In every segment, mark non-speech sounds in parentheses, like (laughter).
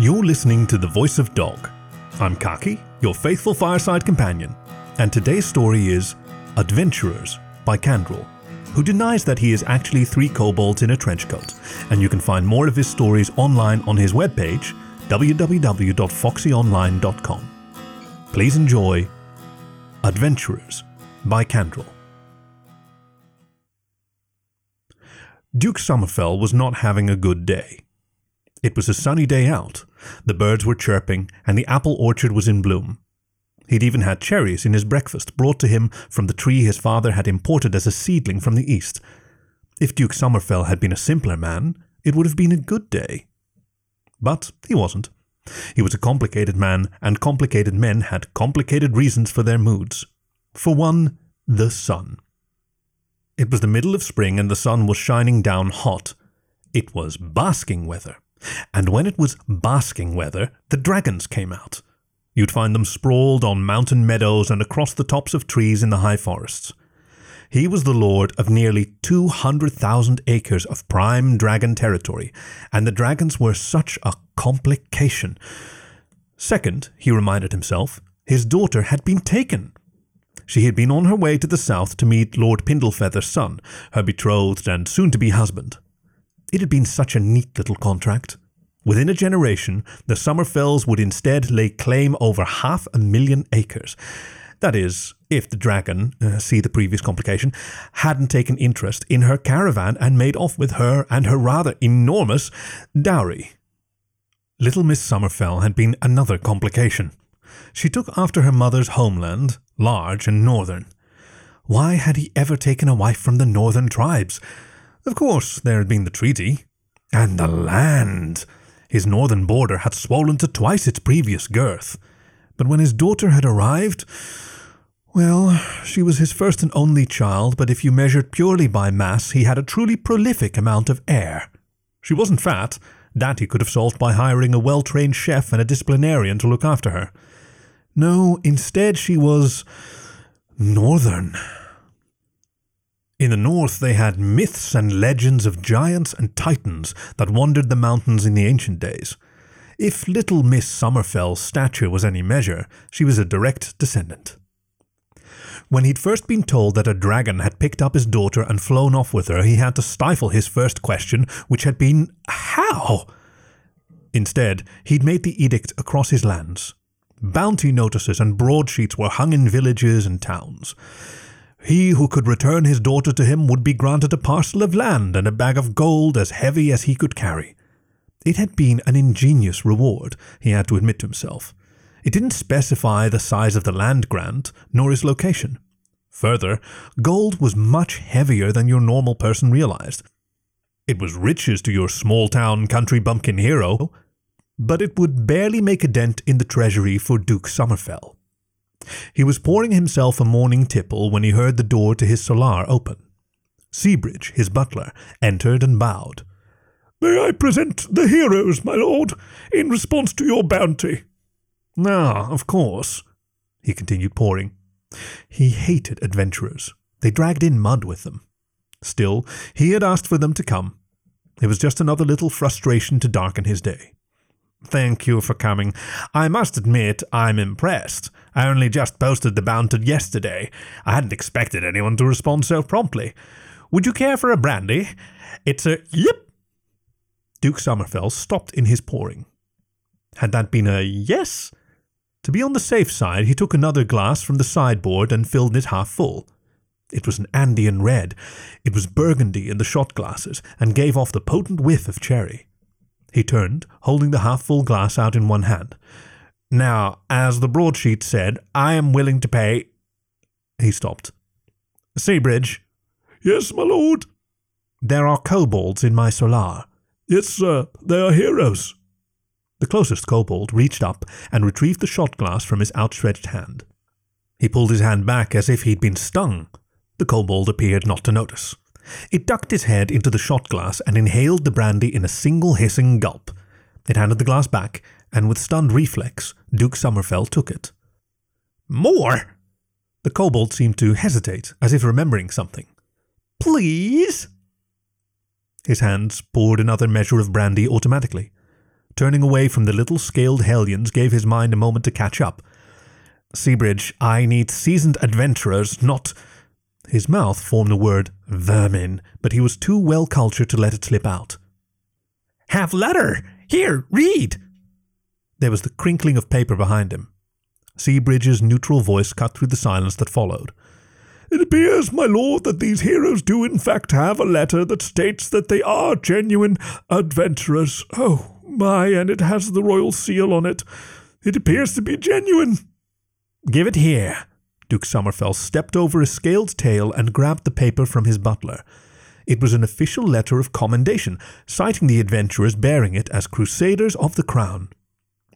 You're listening to The Voice of Dog. I'm Khaki, your faithful fireside companion, and today's story is Adventurers by Kandrel, who denies that he is actually three kobolds in a trench coat, and you can find more of his stories online on his webpage, www.foxyonline.com. Please enjoy Adventurers by Kandrel. Duke Summerfell was not having a good day. It was a sunny day out. The birds were chirping, and the apple orchard was in bloom. He'd even had cherries in his breakfast brought to him from the tree his father had imported as a seedling from the east. If Duke Summerfell had been a simpler man, it would have been a good day. But he wasn't. He was a complicated man, and complicated men had complicated reasons for their moods. For one, the sun. It was the middle of spring, and the sun was shining down hot. It was basking weather. And when it was basking weather, the dragons came out. You'd find them sprawled on mountain meadows and across the tops of trees in the high forests. He was the lord of nearly 200,000 acres of prime dragon territory, and the dragons were such a complication. Second, he reminded himself, his daughter had been taken. She had been on her way to the south to meet Lord Pindlefeather's son, her betrothed and soon to be husband. It had been such a neat little contract. Within a generation, the Summerfells would instead lay claim over half a million acres. That is, if the dragon, uh, see the previous complication, hadn't taken interest in her caravan and made off with her and her rather enormous dowry. Little Miss Summerfell had been another complication. She took after her mother's homeland, large and northern. Why had he ever taken a wife from the northern tribes? Of course, there had been the treaty. And the land! His northern border had swollen to twice its previous girth. But when his daughter had arrived, well, she was his first and only child, but if you measured purely by mass, he had a truly prolific amount of heir. She wasn't fat. That he could have solved by hiring a well trained chef and a disciplinarian to look after her. No, instead she was. northern. In the north, they had myths and legends of giants and titans that wandered the mountains in the ancient days. If little Miss Summerfell's stature was any measure, she was a direct descendant. When he'd first been told that a dragon had picked up his daughter and flown off with her, he had to stifle his first question, which had been, How? Instead, he'd made the edict across his lands. Bounty notices and broadsheets were hung in villages and towns. He who could return his daughter to him would be granted a parcel of land and a bag of gold as heavy as he could carry. It had been an ingenious reward, he had to admit to himself. It didn't specify the size of the land grant, nor its location. Further, gold was much heavier than your normal person realized. It was riches to your small town country bumpkin hero, but it would barely make a dent in the treasury for Duke Summerfell. He was pouring himself a morning tipple when he heard the door to his solar open. Seabridge, his butler, entered and bowed. May I present the heroes, my lord, in response to your bounty? Ah, of course, he continued pouring. He hated adventurers. They dragged in mud with them. Still, he had asked for them to come. It was just another little frustration to darken his day. Thank you for coming. I must admit, I'm impressed. I only just posted the bounty yesterday. I hadn't expected anyone to respond so promptly. Would you care for a brandy? It's a yep. Duke Summerfell stopped in his pouring. Had that been a yes? To be on the safe side, he took another glass from the sideboard and filled it half full. It was an Andean red. It was burgundy in the shot glasses and gave off the potent whiff of cherry. He turned, holding the half full glass out in one hand. Now, as the broadsheet said, I am willing to pay. He stopped. Seabridge. Yes, my lord. There are kobolds in my solar. Yes, sir. They are heroes. The closest kobold reached up and retrieved the shot glass from his outstretched hand. He pulled his hand back as if he'd been stung. The kobold appeared not to notice. It ducked its head into the shot glass and inhaled the brandy in a single hissing gulp. It handed the glass back, and with stunned reflex, Duke Summerfell took it. More! The kobold seemed to hesitate, as if remembering something. Please? His hands poured another measure of brandy automatically. turning away from the little scaled hellions gave his mind a moment to catch up. Seabridge, I need seasoned adventurers, not. His mouth formed the word vermin, but he was too well cultured to let it slip out. Have letter! Here, read! There was the crinkling of paper behind him. Seabridge's neutral voice cut through the silence that followed. It appears, my lord, that these heroes do in fact have a letter that states that they are genuine adventurers. Oh, my, and it has the royal seal on it. It appears to be genuine. Give it here. Duke Somerfell stepped over a scaled tail and grabbed the paper from his butler. It was an official letter of commendation, citing the adventurers bearing it as crusaders of the crown.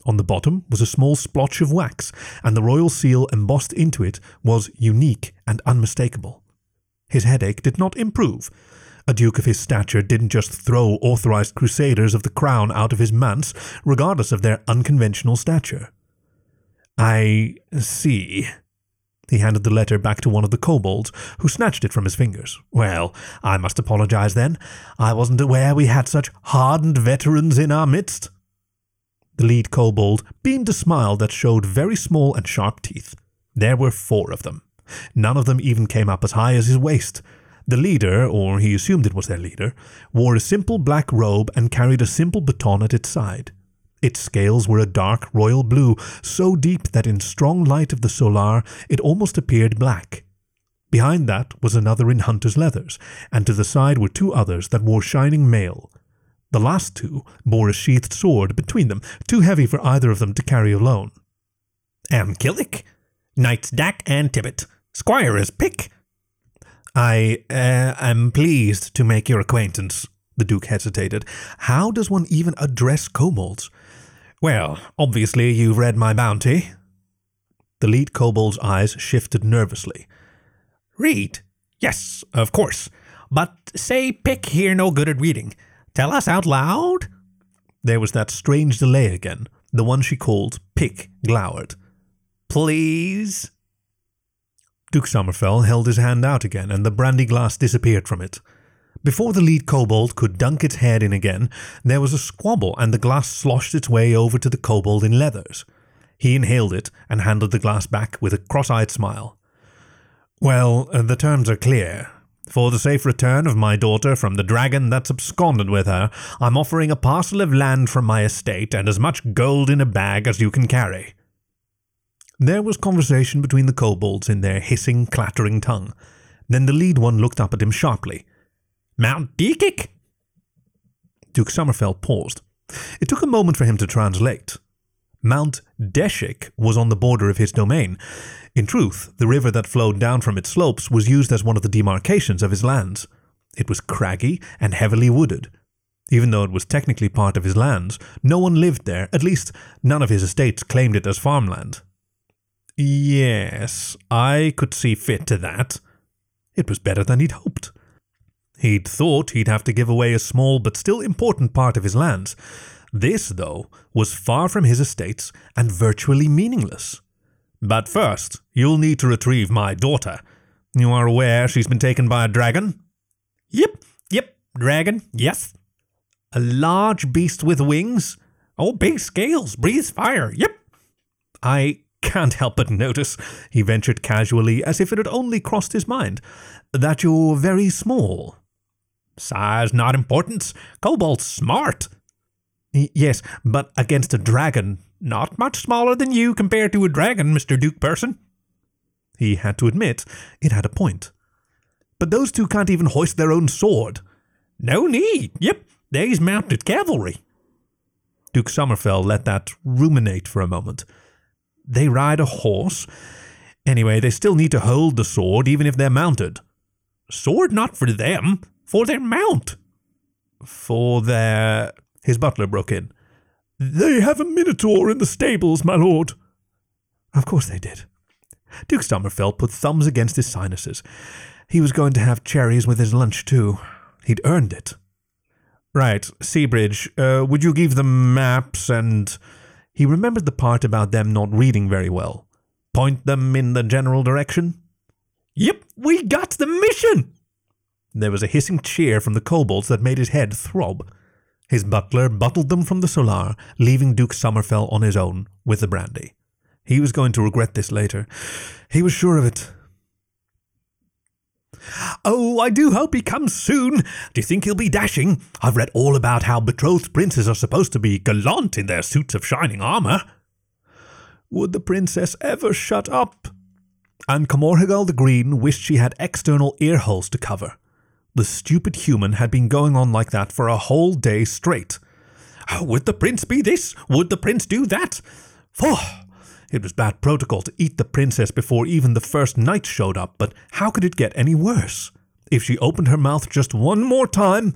On the bottom was a small splotch of wax, and the royal seal embossed into it was unique and unmistakable. His headache did not improve. A duke of his stature didn't just throw authorized crusaders of the crown out of his manse, regardless of their unconventional stature. I see. He handed the letter back to one of the kobolds, who snatched it from his fingers. Well, I must apologize then. I wasn't aware we had such hardened veterans in our midst. The lead kobold beamed a smile that showed very small and sharp teeth. There were four of them. None of them even came up as high as his waist. The leader, or he assumed it was their leader, wore a simple black robe and carried a simple baton at its side. Its scales were a dark royal blue, so deep that in strong light of the solar it almost appeared black. Behind that was another in hunter's leathers, and to the side were two others that wore shining mail. The last two bore a sheathed sword between them, too heavy for either of them to carry alone. Am Killick, Knights Dack and Tibbet, Squire is Pick. I uh, am pleased to make your acquaintance. The Duke hesitated. How does one even address kobolds? Well, obviously you've read my bounty. The lead kobold's eyes shifted nervously. Read? Yes, of course. But say pick here no good at reading. Tell us out loud? There was that strange delay again. The one she called Pick glowered. Please? Duke Somerfell held his hand out again, and the brandy glass disappeared from it. Before the lead kobold could dunk its head in again, there was a squabble and the glass sloshed its way over to the kobold in leathers. He inhaled it and handed the glass back with a cross eyed smile. Well, uh, the terms are clear. For the safe return of my daughter from the dragon that's absconded with her, I'm offering a parcel of land from my estate and as much gold in a bag as you can carry. There was conversation between the kobolds in their hissing, clattering tongue. Then the lead one looked up at him sharply. Mount Dekik? Duke Sommerfeld paused. It took a moment for him to translate. Mount Deshik was on the border of his domain. In truth, the river that flowed down from its slopes was used as one of the demarcations of his lands. It was craggy and heavily wooded. Even though it was technically part of his lands, no one lived there, at least none of his estates claimed it as farmland. Yes, I could see fit to that. It was better than he'd hoped. He'd thought he'd have to give away a small but still important part of his lands. This, though, was far from his estates and virtually meaningless. But first, you'll need to retrieve my daughter. You are aware she's been taken by a dragon? Yep, yep, dragon, yes. A large beast with wings? Oh, big scales, breathes fire, yep. I can't help but notice, he ventured casually, as if it had only crossed his mind, that you're very small. Size not importance. Kobold's smart. Yes, but against a dragon, not much smaller than you compared to a dragon, Mr. Duke Person. He had to admit it had a point. But those two can't even hoist their own sword. No need. Yep, they's mounted cavalry. Duke Somerfell let that ruminate for a moment. They ride a horse. Anyway, they still need to hold the sword even if they're mounted. Sword not for them for their mount. For their. His butler broke in. They have a minotaur in the stables, my lord. Of course they did. Duke Somerfell put thumbs against his sinuses. He was going to have cherries with his lunch, too. He'd earned it. Right, Seabridge, uh, would you give them maps and. He remembered the part about them not reading very well. Point them in the general direction? Yep, we got the mission! There was a hissing cheer from the kobolds that made his head throb. His butler bottled them from the solar, leaving Duke Somerfell on his own with the brandy. He was going to regret this later. He was sure of it. Oh, I do hope he comes soon. Do you think he'll be dashing? I've read all about how betrothed princes are supposed to be gallant in their suits of shining armour. Would the princess ever shut up? And Comorhegal the Green wished she had external ear holes to cover. The stupid human had been going on like that for a whole day straight. Would the prince be this? Would the prince do that? Phew! It was bad protocol to eat the princess before even the first knight showed up, but how could it get any worse? If she opened her mouth just one more time.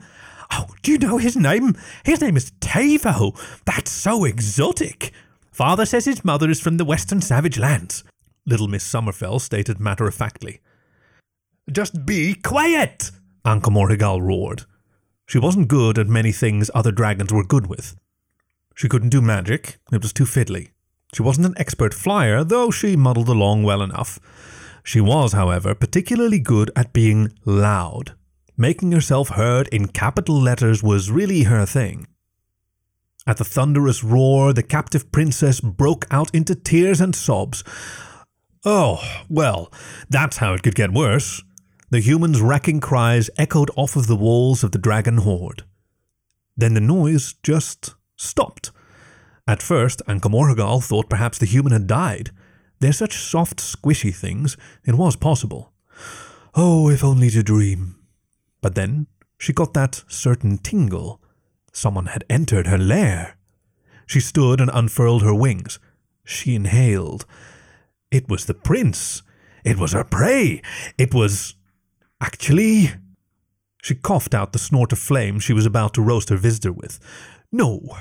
Oh, do you know his name? His name is Tavo. That's so exotic. Father says his mother is from the western savage lands. Little Miss Somerfell stated matter of factly. Just be quiet! Anka Morrigal roared. She wasn't good at many things other dragons were good with. She couldn't do magic, it was too fiddly. She wasn't an expert flyer, though she muddled along well enough. She was, however, particularly good at being loud. Making herself heard in capital letters was really her thing. At the thunderous roar, the captive princess broke out into tears and sobs. Oh, well, that's how it could get worse. The humans' racking cries echoed off of the walls of the dragon hoard. Then the noise just stopped. At first, Ankamorhagal thought perhaps the human had died. They're such soft, squishy things, it was possible. Oh, if only to dream. But then she got that certain tingle. Someone had entered her lair. She stood and unfurled her wings. She inhaled. It was the prince. It was her prey. It was. Actually. She coughed out the snort of flame she was about to roast her visitor with. No,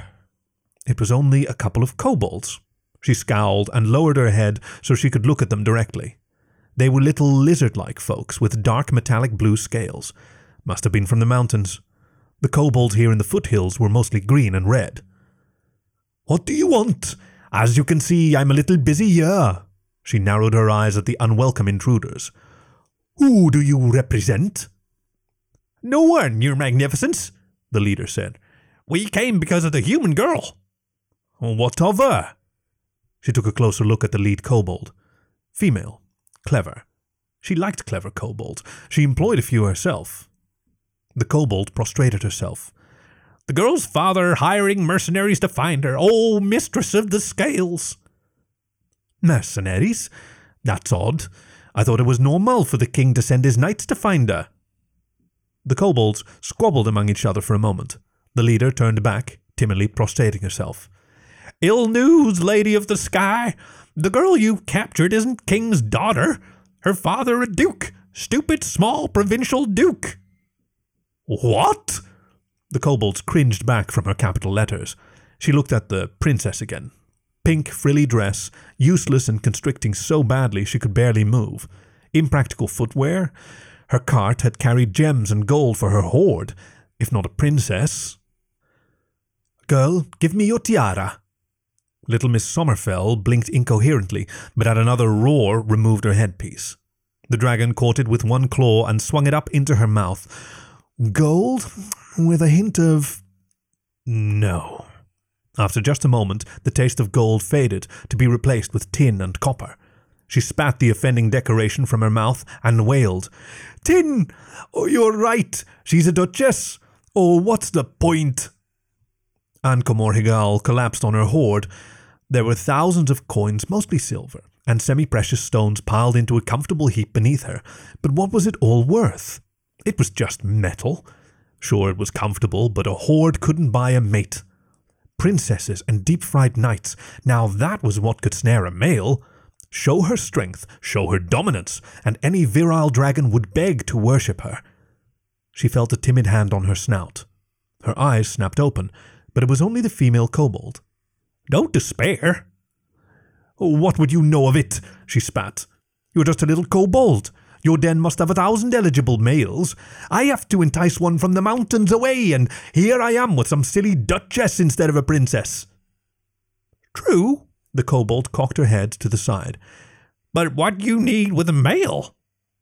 it was only a couple of kobolds. She scowled and lowered her head so she could look at them directly. They were little lizard like folks with dark metallic blue scales. Must have been from the mountains. The kobolds here in the foothills were mostly green and red. What do you want? As you can see, I'm a little busy here. She narrowed her eyes at the unwelcome intruders. Who do you represent? No one, Your Magnificence, the leader said. We came because of the human girl. What of her? She took a closer look at the lead kobold. Female. Clever. She liked clever kobolds. She employed a few herself. The kobold prostrated herself. The girl's father hiring mercenaries to find her. Oh, mistress of the scales. Mercenaries? That's odd. I thought it was normal for the king to send his knights to find her. The kobolds squabbled among each other for a moment. The leader turned back, timidly prostrating herself. Ill news, Lady of the Sky. The girl you captured isn't King's daughter. Her father a duke. Stupid small provincial duke. What? The kobolds cringed back from her capital letters. She looked at the princess again. Pink, frilly dress, useless and constricting so badly she could barely move. Impractical footwear. Her cart had carried gems and gold for her hoard, if not a princess. Girl, give me your tiara. Little Miss Somerfell blinked incoherently, but at another roar removed her headpiece. The dragon caught it with one claw and swung it up into her mouth. Gold? With a hint of. No. After just a moment, the taste of gold faded to be replaced with tin and copper. She spat the offending decoration from her mouth and wailed, Tin! Oh, you're right. She's a duchess. Oh, what's the point? Ankomor collapsed on her hoard there were thousands of coins, mostly silver, and semi precious stones piled into a comfortable heap beneath her, but what was it all worth? It was just metal. Sure, it was comfortable, but a hoard couldn't buy a mate. Princesses and deep fried knights, now that was what could snare a male. Show her strength, show her dominance, and any virile dragon would beg to worship her. She felt a timid hand on her snout. Her eyes snapped open, but it was only the female kobold. Don't despair. What would you know of it? she spat. You're just a little kobold. Your den must have a thousand eligible males. I have to entice one from the mountains away, and here I am with some silly duchess instead of a princess. True, the kobold cocked her head to the side. But what you need with a male?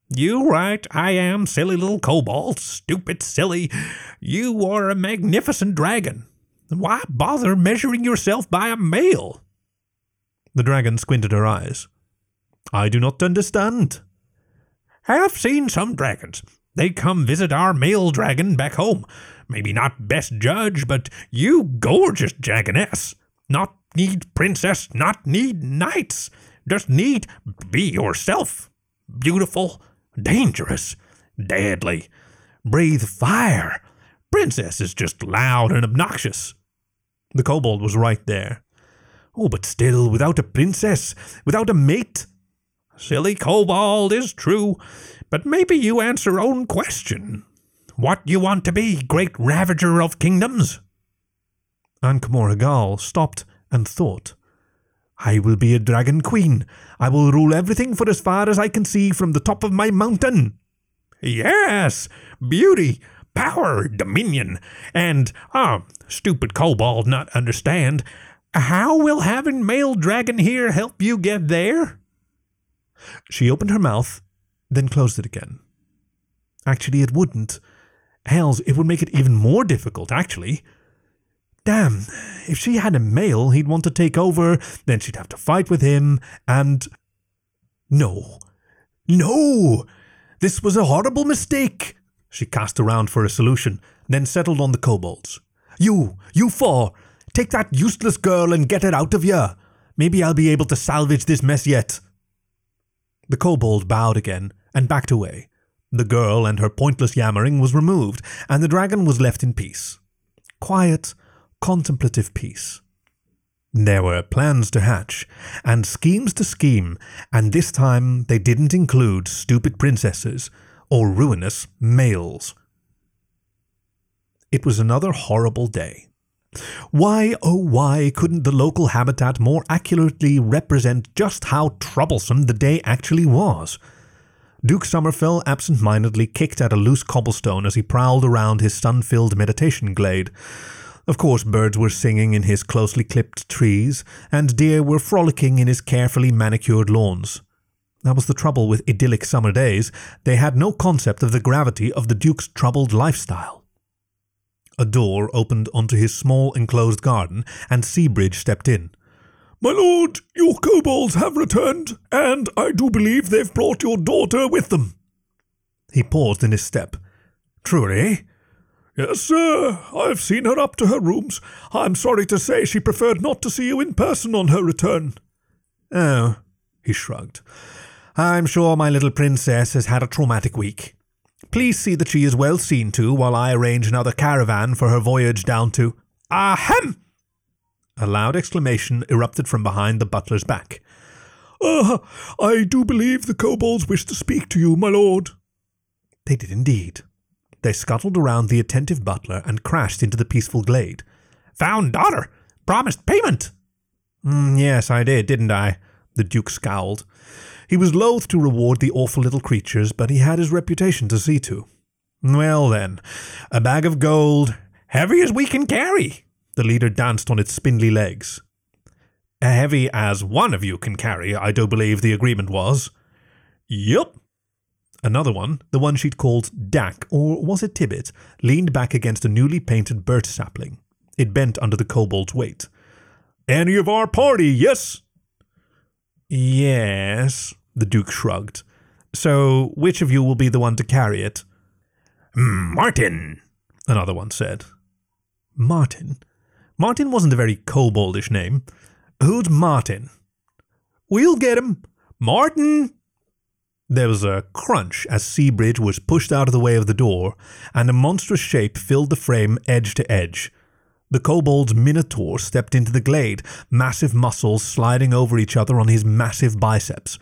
You right, I am silly little kobold, stupid silly. You are a magnificent dragon. Why bother measuring yourself by a male? The dragon squinted her eyes. I do not understand. Have seen some dragons. They come visit our male dragon back home. Maybe not best judge, but you gorgeous dragoness. Not need princess, not need knights. Just need be yourself. Beautiful, dangerous, deadly. Breathe fire. Princess is just loud and obnoxious. The kobold was right there. Oh, but still, without a princess, without a mate. Silly kobold is true, but maybe you answer own question. What you want to be, great ravager of kingdoms? Ankh-Morporgal stopped and thought. I will be a dragon queen. I will rule everything for as far as I can see from the top of my mountain. Yes, beauty, power, dominion, and, ah, oh, stupid kobold not understand. How will having male dragon here help you get there? She opened her mouth, then closed it again. Actually, it wouldn't. Hells, it would make it even more difficult, actually. Damn, if she had a male, he'd want to take over, then she'd have to fight with him, and. No. No! This was a horrible mistake! She cast around for a solution, then settled on the kobolds. You, you four, take that useless girl and get her out of here. Maybe I'll be able to salvage this mess yet. The kobold bowed again and backed away. The girl and her pointless yammering was removed, and the dragon was left in peace. Quiet, contemplative peace. There were plans to hatch, and schemes to scheme, and this time they didn't include stupid princesses or ruinous males. It was another horrible day. Why, oh why, couldn't the local habitat more accurately represent just how troublesome the day actually was? Duke Summerfell absent mindedly kicked at a loose cobblestone as he prowled around his sun filled meditation glade. Of course, birds were singing in his closely clipped trees, and deer were frolicking in his carefully manicured lawns. That was the trouble with idyllic summer days. They had no concept of the gravity of the Duke's troubled lifestyle. A door opened onto his small enclosed garden, and Seabridge stepped in. My lord, your kobolds have returned, and I do believe they've brought your daughter with them. He paused in his step. Truly? Yes, sir. I've seen her up to her rooms. I'm sorry to say she preferred not to see you in person on her return. Oh, he shrugged. I'm sure my little princess has had a traumatic week. Please see that she is well seen to while I arrange another caravan for her voyage down to. Ahem! A loud exclamation erupted from behind the butler's back. Ah, I do believe the kobolds wish to speak to you, my lord. They did indeed. They scuttled around the attentive butler and crashed into the peaceful glade. Found daughter! Promised payment! Mm, yes, I did, didn't I? The Duke scowled. He was loath to reward the awful little creatures, but he had his reputation to see to. Well then, a bag of gold, heavy as we can carry. The leader danced on its spindly legs. Heavy as one of you can carry, I do believe the agreement was. Yup, Another one, the one she'd called Dak, or was it Tibbet, leaned back against a newly painted birch sapling. It bent under the kobold's weight. Any of our party, yes? Yes, the Duke shrugged. So, which of you will be the one to carry it? Hmm, Martin, another one said. Martin? Martin wasn't a very koboldish name. Who's Martin? We'll get him. Martin! There was a crunch as Seabridge was pushed out of the way of the door, and a monstrous shape filled the frame edge to edge. The kobold's minotaur stepped into the glade, massive muscles sliding over each other on his massive biceps.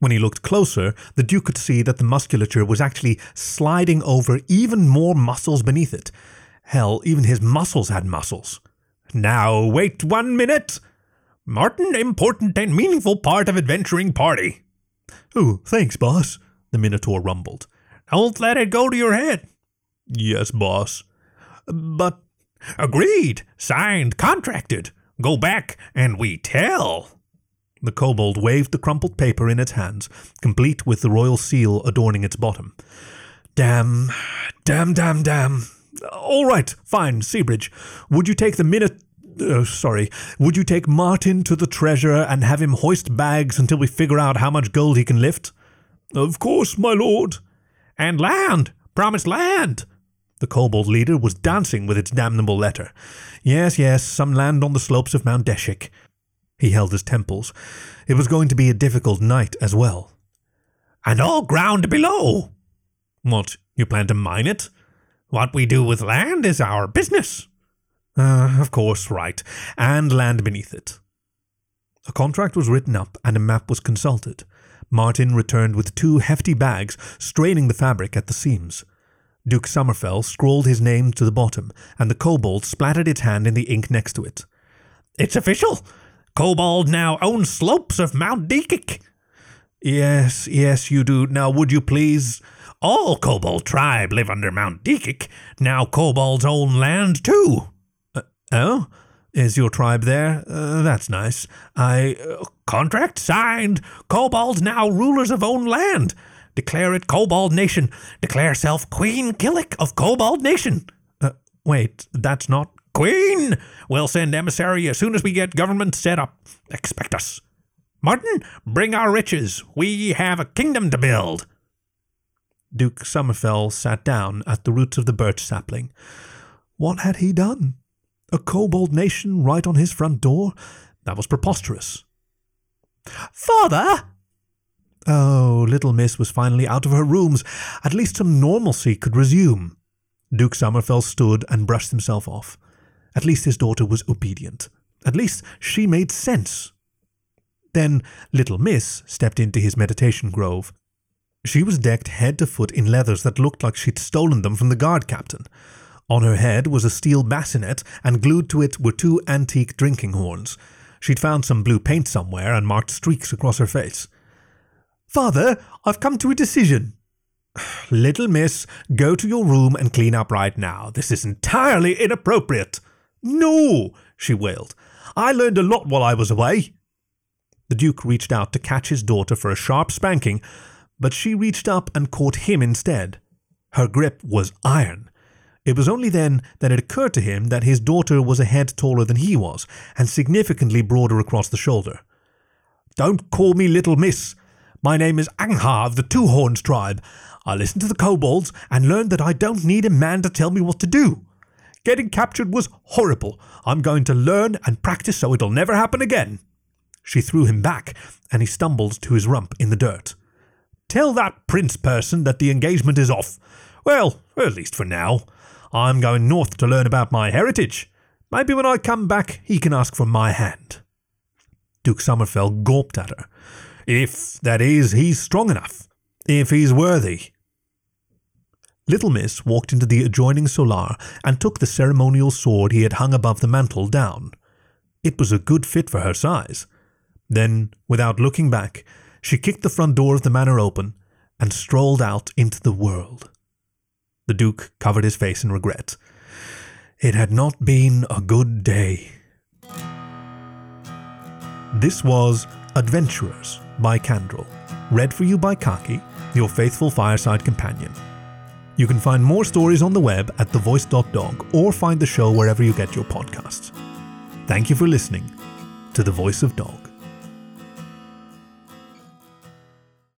When he looked closer, the Duke could see that the musculature was actually sliding over even more muscles beneath it. Hell, even his muscles had muscles. Now, wait one minute! Martin, important and meaningful part of adventuring party. Oh, thanks, boss, the Minotaur rumbled. Don't let it go to your head. Yes, boss. But agreed, signed, contracted. Go back and we tell. The kobold waved the crumpled paper in its hands, complete with the royal seal adorning its bottom. Damn, damn, damn, damn. All right, fine, Seabridge. Would you take the minute. Uh, sorry. Would you take Martin to the treasurer and have him hoist bags until we figure out how much gold he can lift? Of course, my lord. And land! Promised land! The kobold leader was dancing with its damnable letter. Yes, yes, some land on the slopes of Mount Deshik. He held his temples. It was going to be a difficult night as well. And all ground below. What, you plan to mine it? What we do with land is our business. Uh, of course, right. And land beneath it. A contract was written up and a map was consulted. Martin returned with two hefty bags, straining the fabric at the seams. Duke Somerfell scrawled his name to the bottom, and the kobold splattered its hand in the ink next to it. It's official! Kobold now owns slopes of Mount Dekik. Yes, yes, you do. Now, would you please? All kobold tribe live under Mount Dekik. Now kobolds own land too. Uh, oh? Is your tribe there? Uh, that's nice. I. Uh, contract signed. Kobolds now rulers of own land. Declare it Kobold Nation. Declare self Queen Killick of Kobold Nation. Uh, wait, that's not. Queen! We'll send emissary as soon as we get government set up. Expect us. Martin, bring our riches. We have a kingdom to build. Duke Somerfell sat down at the roots of the birch sapling. What had he done? A kobold nation right on his front door? That was preposterous. Father! Oh, little miss was finally out of her rooms. At least some normalcy could resume. Duke Somerfell stood and brushed himself off. At least his daughter was obedient. At least she made sense. Then little miss stepped into his meditation grove. She was decked head to foot in leathers that looked like she'd stolen them from the guard captain. On her head was a steel bascinet, and glued to it were two antique drinking horns. She'd found some blue paint somewhere and marked streaks across her face. Father, I've come to a decision. (sighs) Little miss, go to your room and clean up right now. This is entirely inappropriate. No, she wailed. I learned a lot while I was away. The Duke reached out to catch his daughter for a sharp spanking, but she reached up and caught him instead. Her grip was iron. It was only then that it occurred to him that his daughter was a head taller than he was, and significantly broader across the shoulder. Don't call me little miss. My name is Angha of the Two Horns tribe. I listened to the kobolds and learned that I don't need a man to tell me what to do. Getting captured was horrible. I'm going to learn and practice so it'll never happen again. She threw him back, and he stumbled to his rump in the dirt. Tell that prince person that the engagement is off. Well, at least for now. I'm going north to learn about my heritage. Maybe when I come back, he can ask for my hand. Duke Somerfell gulped at her. If, that is, he's strong enough. If he's worthy. Little Miss walked into the adjoining solar and took the ceremonial sword he had hung above the mantel down. It was a good fit for her size. Then, without looking back, she kicked the front door of the manor open and strolled out into the world. The Duke covered his face in regret. It had not been a good day. This was Adventurers by Kandrel, read for you by Khaki, your faithful fireside companion. You can find more stories on the web at thevoice.dog or find the show wherever you get your podcasts. Thank you for listening to The Voice of Dog.